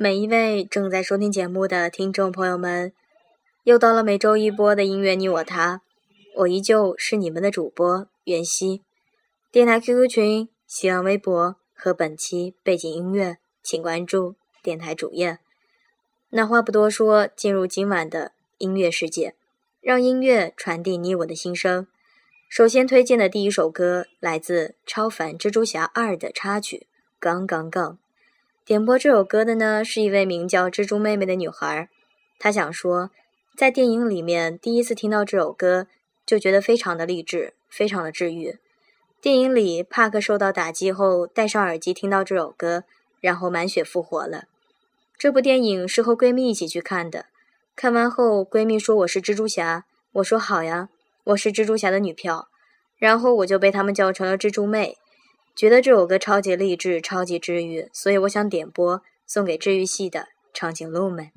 每一位正在收听节目的听众朋友们，又到了每周一播的音乐你我他，我依旧是你们的主播袁熙。电台 QQ 群、新浪微博和本期背景音乐，请关注电台主页。那话不多说，进入今晚的音乐世界，让音乐传递你我的心声。首先推荐的第一首歌来自《超凡蜘蛛侠二》的插曲《杠杠杠》。点播这首歌的呢，是一位名叫蜘蛛妹妹的女孩。她想说，在电影里面第一次听到这首歌，就觉得非常的励志，非常的治愈。电影里，帕克受到打击后戴上耳机听到这首歌，然后满血复活了。这部电影是和闺蜜一起去看的，看完后闺蜜说我是蜘蛛侠，我说好呀，我是蜘蛛侠的女票，然后我就被他们叫成了蜘蛛妹。觉得这首歌超级励志、超级治愈，所以我想点播送给治愈系的长颈鹿们。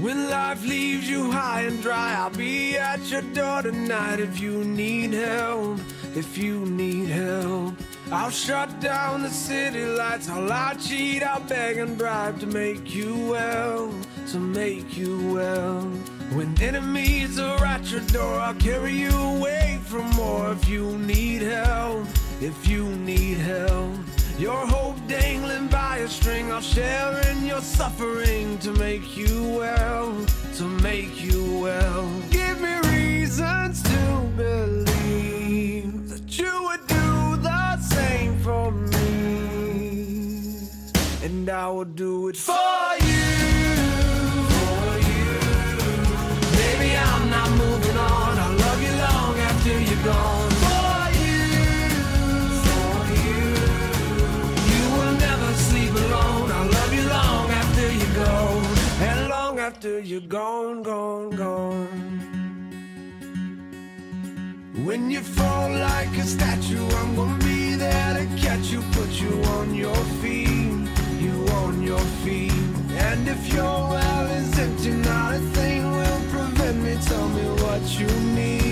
When life leaves you high and dry, I'll be at your door tonight if you need help. If you need help, I'll shut down the city lights. I'll lie, cheat, I'll beg and bribe to make you well, to make you well. When enemies are at your door, I'll carry you away from more if you need help. If you need help, your hope dangling by a string, I'll share in your suffering to make you well, to make you well. Give me reasons to believe that you would do the same for me, and I will do it for you. After you're gone, and long after you're gone, gone, gone. When you fall like a statue, I'm gonna be there to catch you, put you on your feet, you on your feet. And if your well is empty, not a thing will prevent me. Tell me what you need.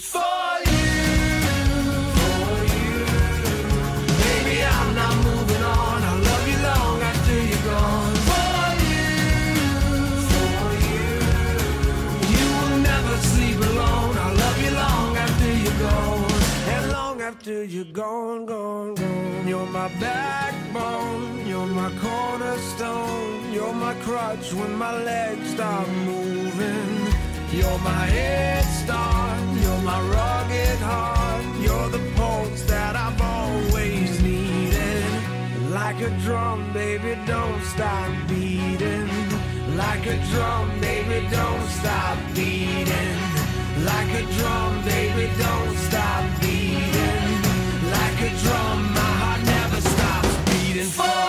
It for you. For you. Baby, I'm not moving on. I'll love you long after you're gone. For you. For you. You will never sleep alone. I'll love you long after you're gone. And long after you're gone, gone, gone. You're my backbone. You're my cornerstone. You're my crutch when my legs stop moving. You're my head start. My rugged heart. You're the pulse that I've always needed. Like a drum, baby, don't stop beating. Like a drum, baby, don't stop beating. Like a drum, baby, don't stop beating. Like a drum, my heart never stops beating for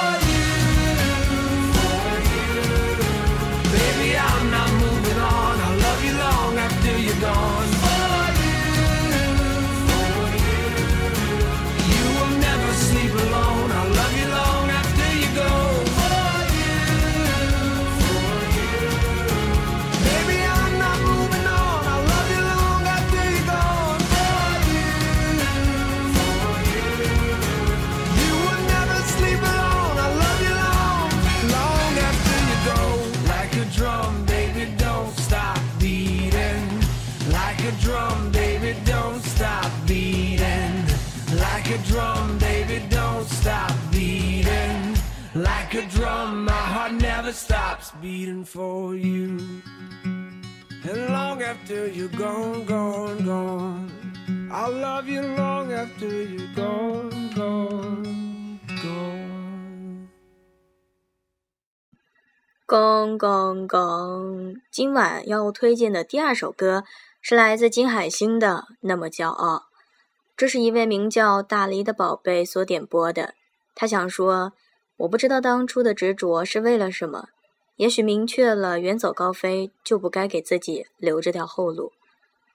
beating for you. And long after you're gone, gone, gone. I'll love you long after you're gone, gone, gone. 咣咣咣！今晚要推荐的第二首歌是来自金海心的《那么骄傲》，这是一位名叫大黎的宝贝所点播的。他想说，我不知道当初的执着是为了什么，也许明确了远走高飞，就不该给自己留着条后路。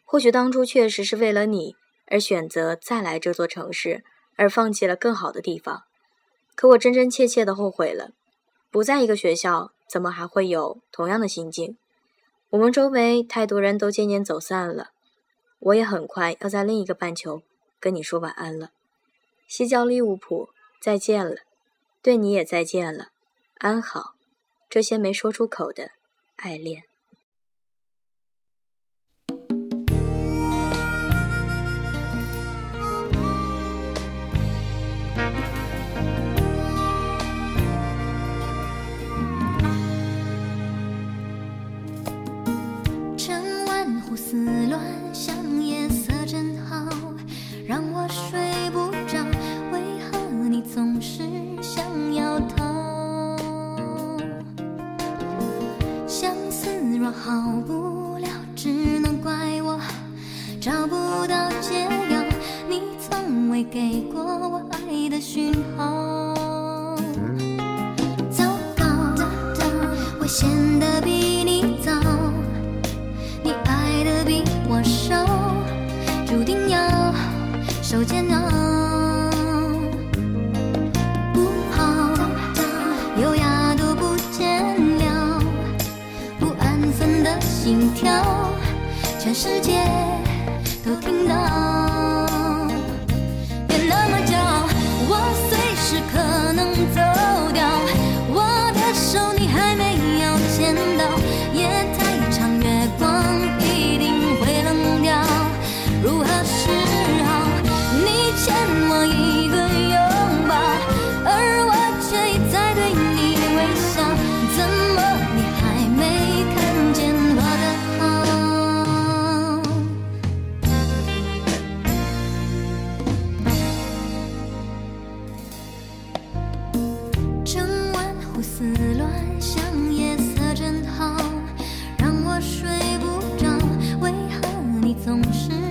或许当初确实是为了你而选择再来这座城市，而放弃了更好的地方。可我真真切切的后悔了。不在一个学校，怎么还会有同样的心境？我们周围太多人都渐渐走散了，我也很快要在另一个半球跟你说晚安了。西郊利物浦，再见了，对你也再见了，安好。这些没说出口的爱恋。整晚胡思乱好不了，只能怪我找不到解药。你从未给过我爱的讯号。糟糕，我陷得比你早，你爱得比我少，注定要受煎熬。跳，全世界都听到。总是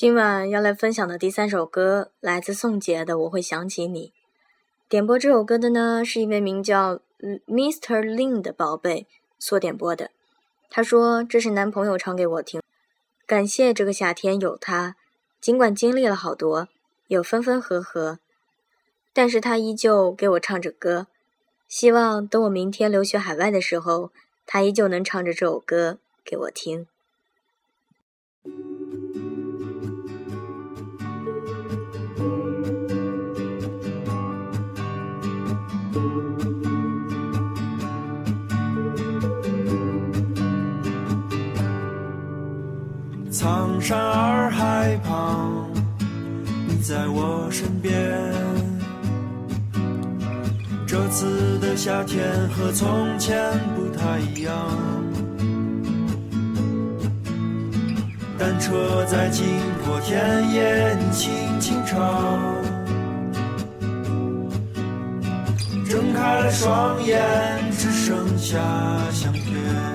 今晚要来分享的第三首歌来自宋杰的《我会想起你》。点播这首歌的呢是一位名叫 Mr. Lin 的宝贝所点播的。他说这是男朋友唱给我听，感谢这个夏天有他。尽管经历了好多，有分分合合，但是他依旧给我唱着歌。希望等我明天留学海外的时候，他依旧能唱着这首歌给我听。苍山洱海旁，你在我身边。这次的夏天和从前不太一样，单车在经过田野，你轻轻唱。睁开了双眼，只剩下相片。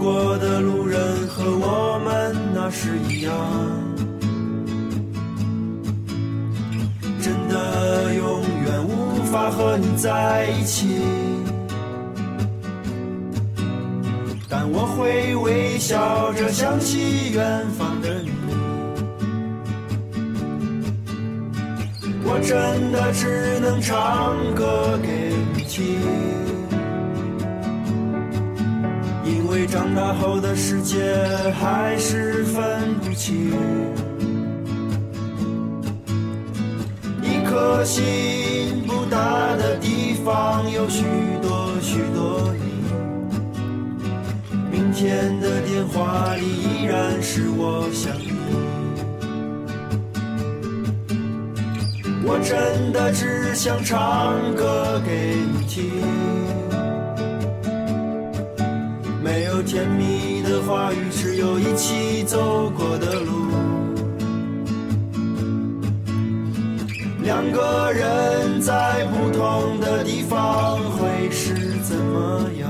过的路人和我们那时一样，真的永远无法和你在一起，但我会微笑着想起远方的你。我真的只能唱歌给你听，长大后的世界还是分不清。一颗心不大的地方有许多许多你，明天的电话里依然是我想你。我真的只想唱歌给你听，甜蜜的话语，只有一起走过的路。两个人在不同的地方会是怎么样？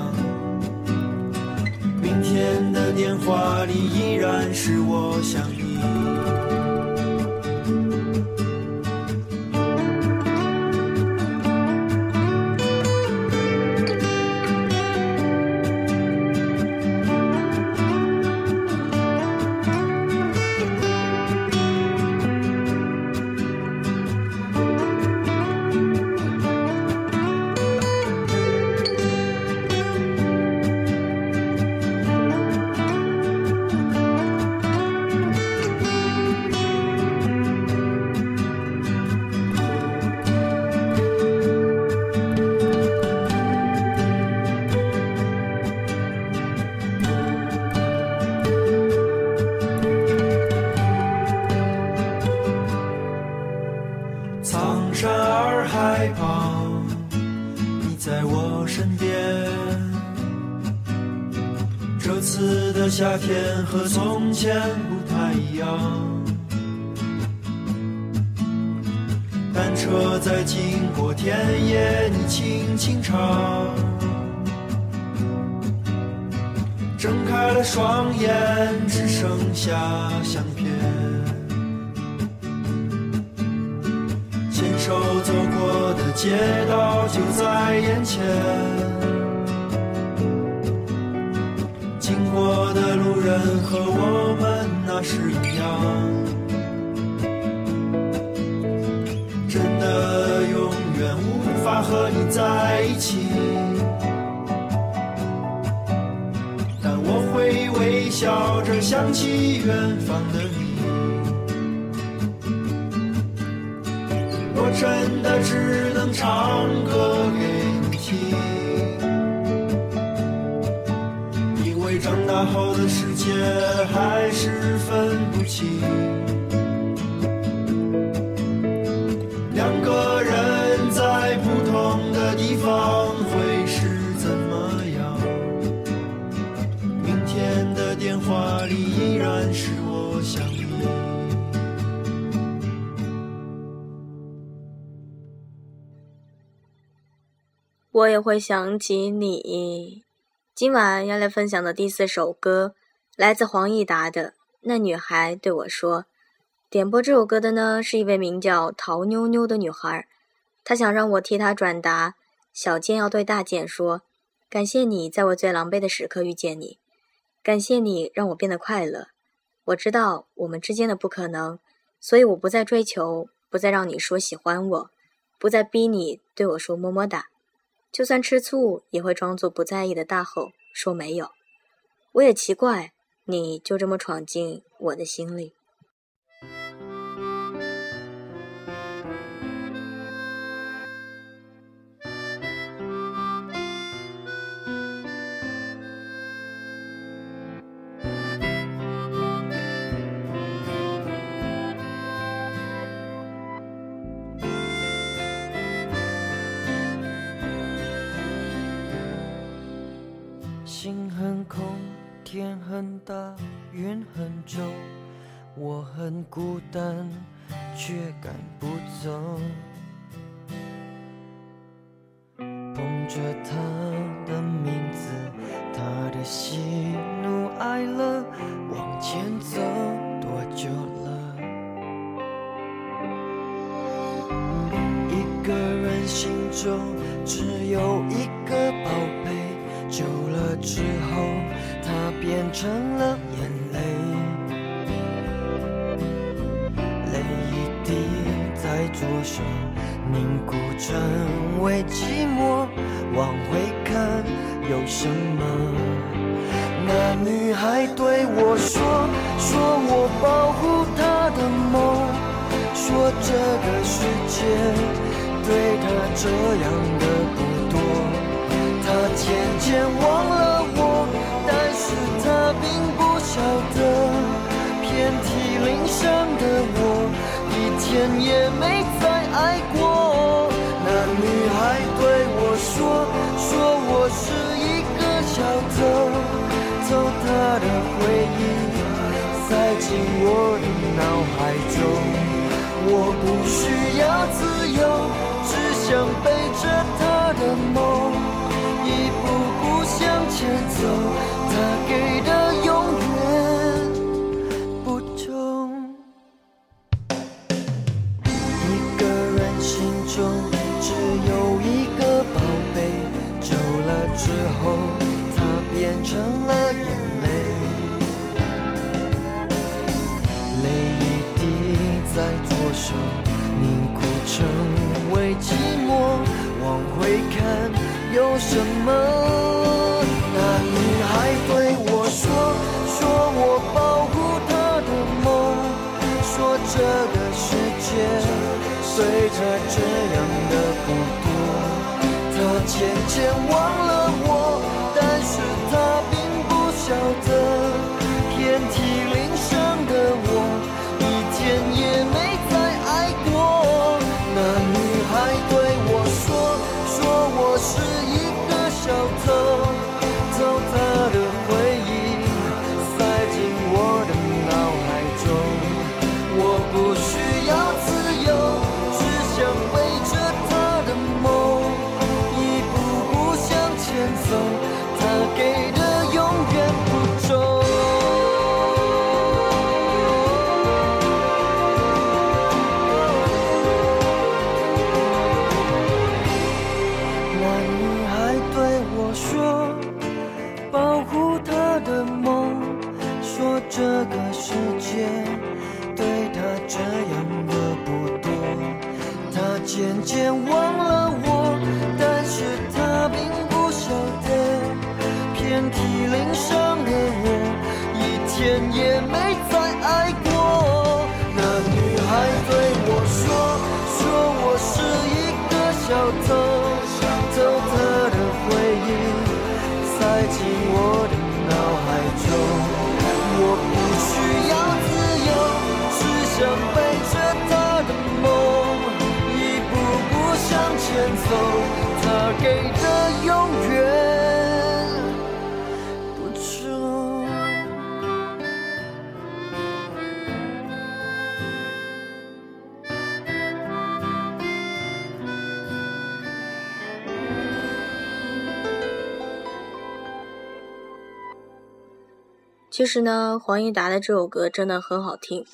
明天的电话里依然是我想夏天和从前不太一样，单车在经过田野，你轻轻唱。睁开了双眼，只剩下相片。牵手走过的街道就在眼前，过的路人和我们那时一样，真的永远无法和你在一起，但我会微笑着想起远方的你。我真的只能唱歌。后的世界还是分不清。两个人在不同的地方会是怎么样？明天的电话里依然是我想你。我也会想起你。今晚要来分享的第四首歌，来自黄义达的《那女孩对我说》。点播这首歌的呢，是一位名叫陶妞妞的女孩，她想让我替她转达：小健要对大健说，感谢你在我最狼狈的时刻遇见你，感谢你让我变得快乐。我知道我们之间的不可能，所以我不再追求，不再让你说喜欢我，不再逼你对我说么么哒。就算吃醋，也会装作不在意的大吼说没有。我也奇怪，你就这么闯进我的心里。很空，天很大，云很重，我很孤单，却赶不走。捧着他说，我保护她的梦，说这个世界对她这样的不多。他渐渐忘了我，但是他并不晓得，遍体鳞伤的我，一天也没再爱过。进我的脑海中。我不需要自由，只想背着她的梦。一步步向前走，他给的永远不重。一个人心中只有一个宝贝，久了之后，手凝固成为寂寞，往回看。有什么？那女孩对我说，说我保护她的梦，说这个世界对她这样的不多。她渐渐忘了渐渐忘了我，但是他并不晓得，遍体鳞伤的我，一天也没再爱过。那女孩对我说，说我是一个小。其实呢，黄义达的这首歌真的很好听。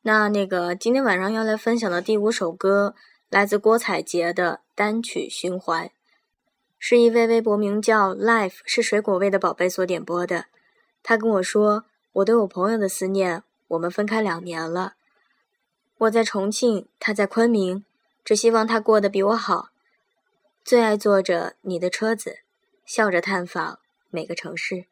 那那个今天晚上要来分享的第五首歌，来自郭采洁的单曲循环，是一位微博名叫 “life 是水果味”的宝贝所点播的。他跟我说：“我对我朋友的思念，我们分开两年了。我在重庆，他在昆明，只希望他过得比我好。最爱坐着你的车子，笑着探访每个城市。”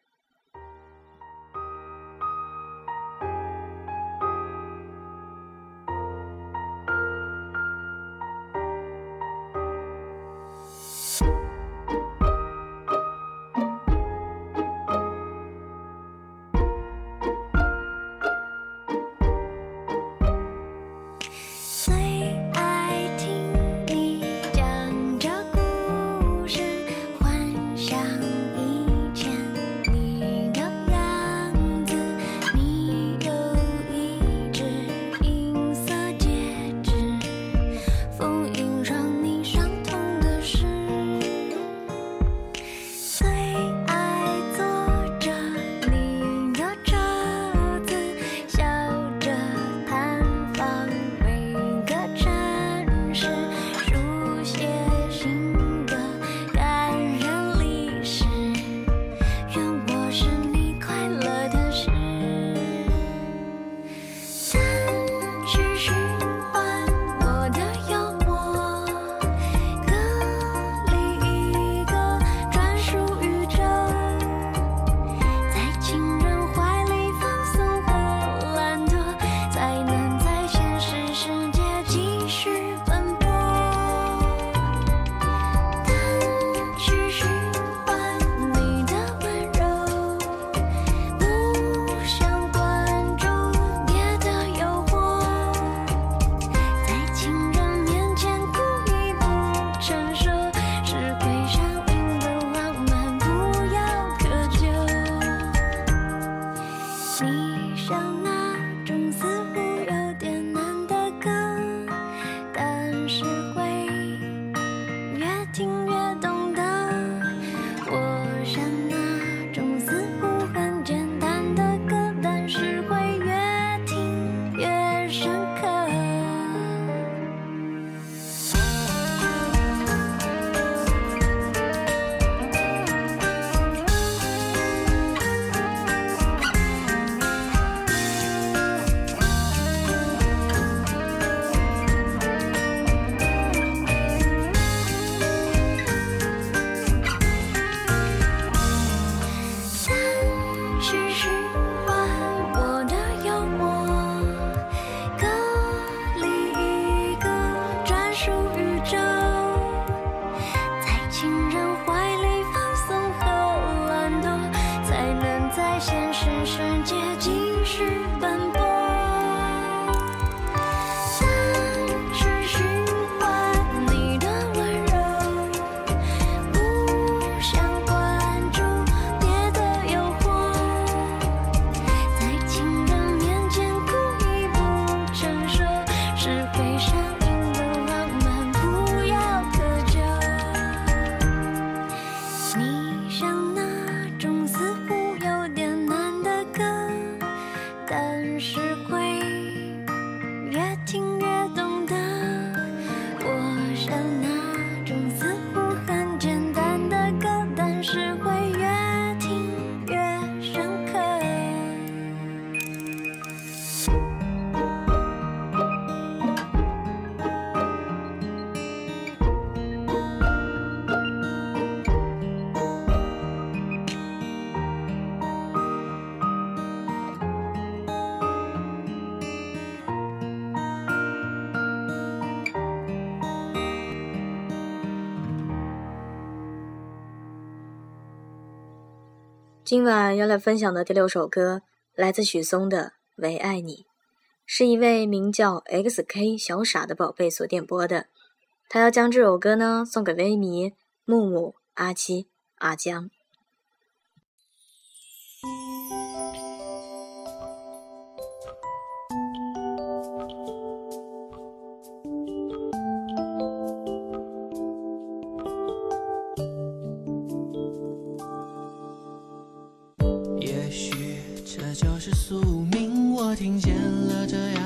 今晚要来分享的第六首歌，来自许嵩的《唯爱你》，是一位名叫 XK 小傻的宝贝所点播的。他要将这首歌呢送给微迷木木、阿七、阿江。是宿命，我听见了这样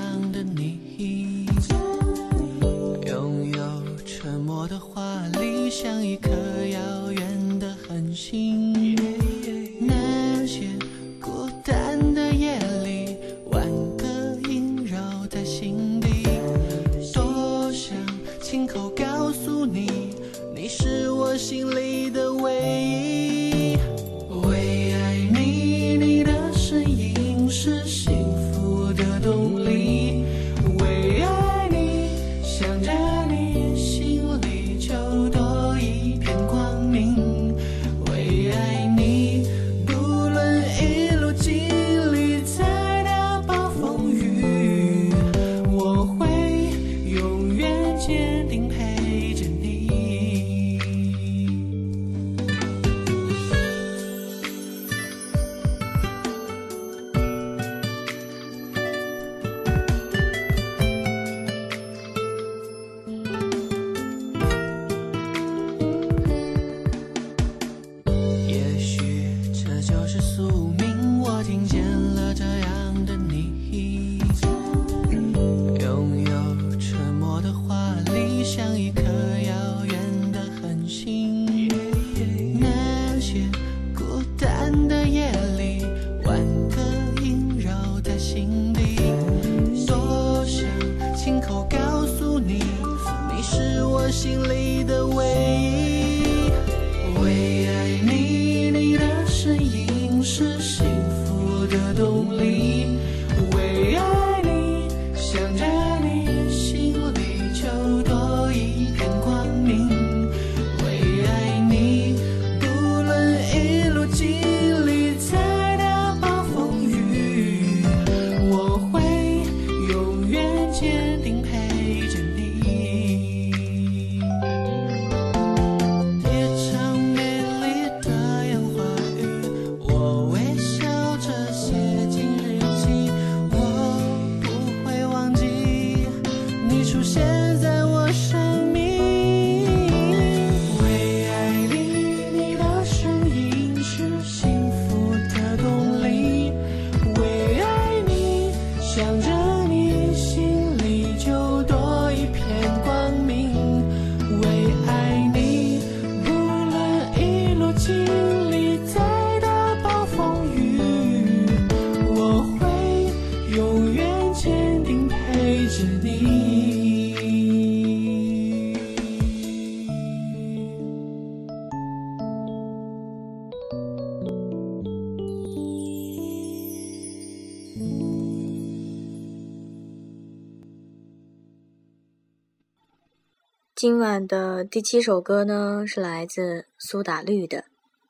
今晚的第七首歌呢，是来自苏打绿的《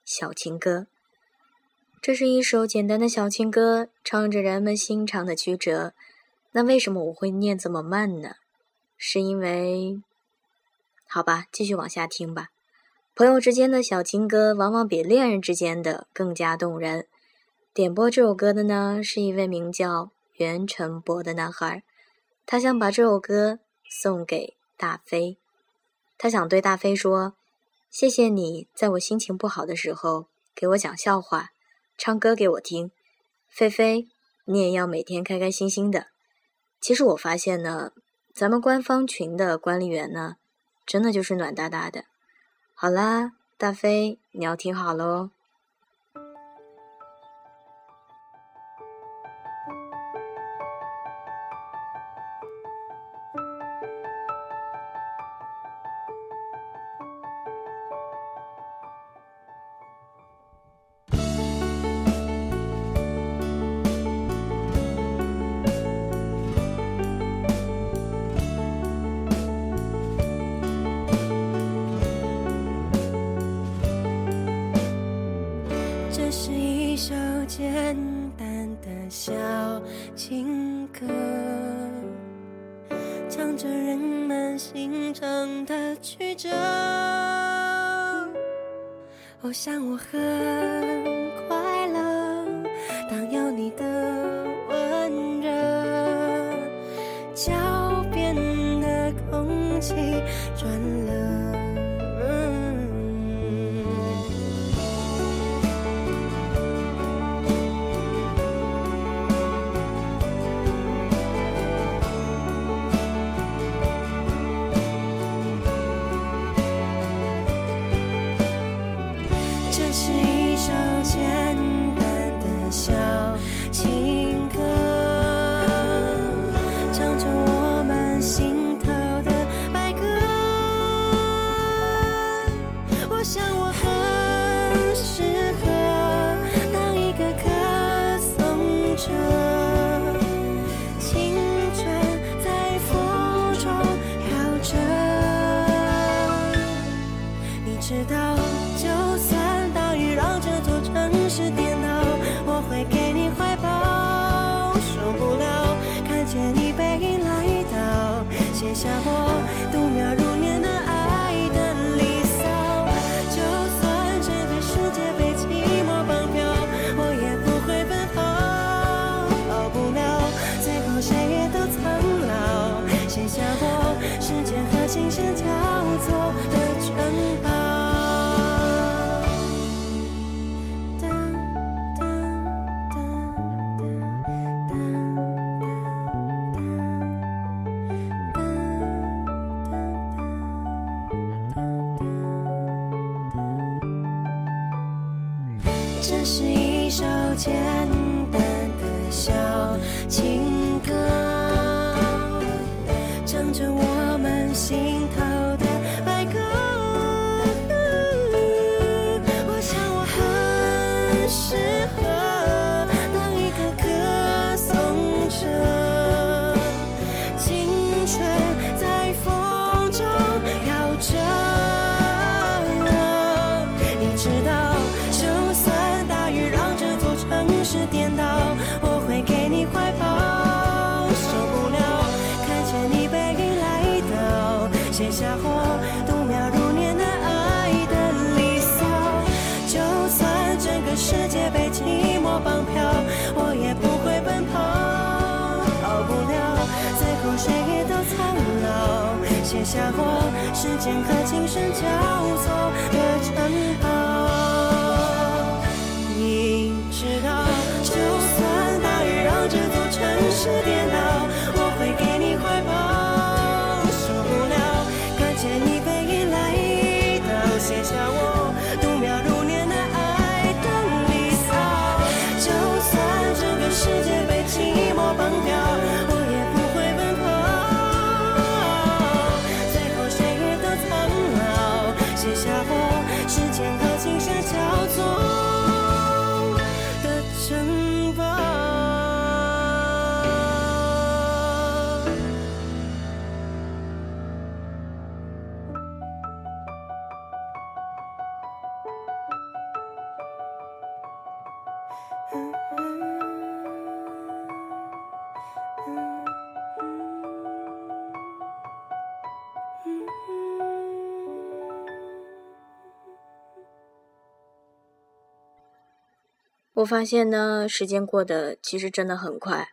小情歌》。这是一首简单的小情歌，唱着人们心肠的曲折。那为什么我会念这么慢呢？是因为……好吧，继续往下听吧。朋友之间的小情歌，往往比恋人之间的更加动人。点播这首歌的呢，是一位名叫袁晨博的男孩，他想把这首歌送给大飞。他想对大飞说：“谢谢你在我心情不好的时候给我讲笑话，唱歌给我听。菲菲，你也要每天开开心心的。”其实我发现呢，咱们官方群的管理员呢，真的就是暖哒哒的。好啦，大飞，你要听好喽。人们心肠的曲折。我想我很下过下我时间和琴声交错的城堡。我发现呢，时间过得其实真的很快。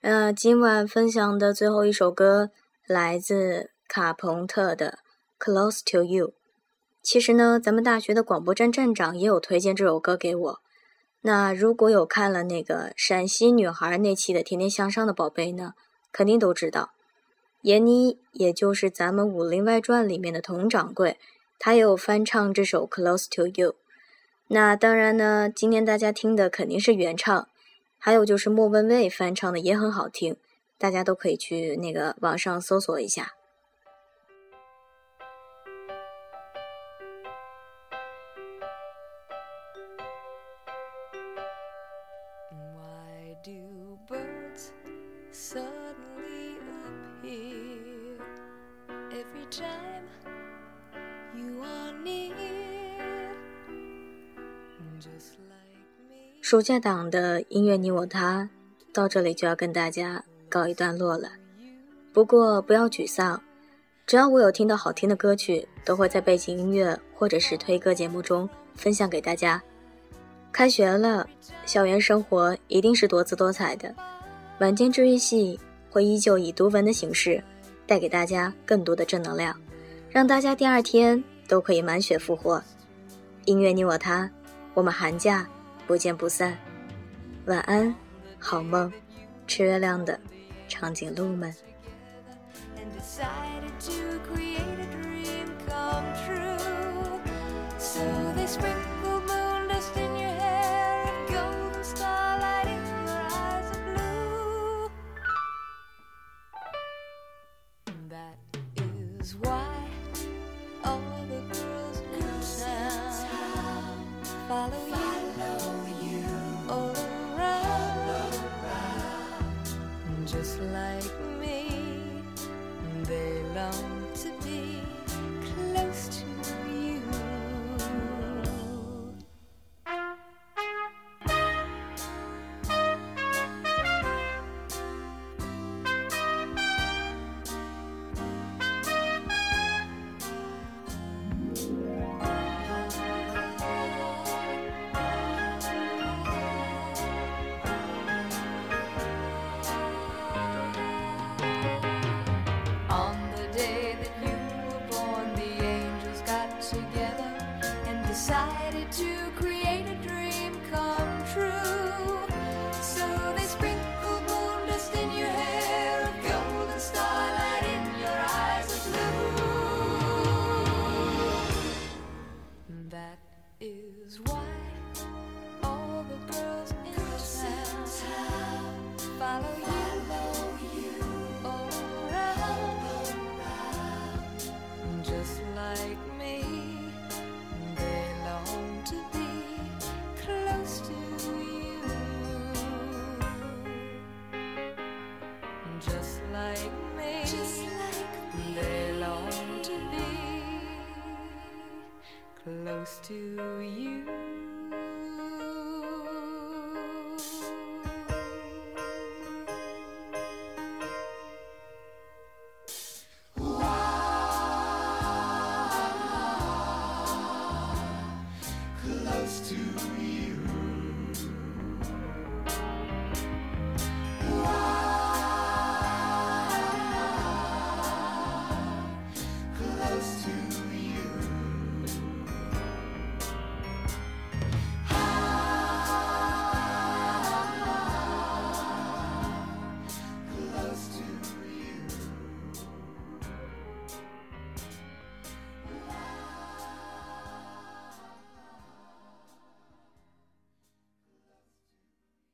呃，今晚分享的最后一首歌来自卡朋特的《Close to You》。其实呢，咱们大学的广播站站长也有推荐这首歌给我。那如果有看了那个陕西女孩那期的《天天向上》的宝贝呢，肯定都知道，闫妮也就是咱们《武林外传》里面的佟掌柜，她也有翻唱这首《Close to You》。那当然呢，今天大家听的肯定是原唱，还有就是莫文蔚翻唱的也很好听，大家都可以去那个网上搜索一下。Suddenly appear 暑假档的音乐你我他到这里就要跟大家告一段落了。不过不要沮丧，只要我有听到好听的歌曲，都会在背景音乐或者是推歌节目中分享给大家。开学了，校园生活一定是多姿多彩的。晚间治愈系会依旧以读文的形式，带给大家更多的正能量，让大家第二天都可以满血复活。音乐你我他，我们寒假不见不散。晚安，好梦，吃月亮的长颈鹿们。Spring.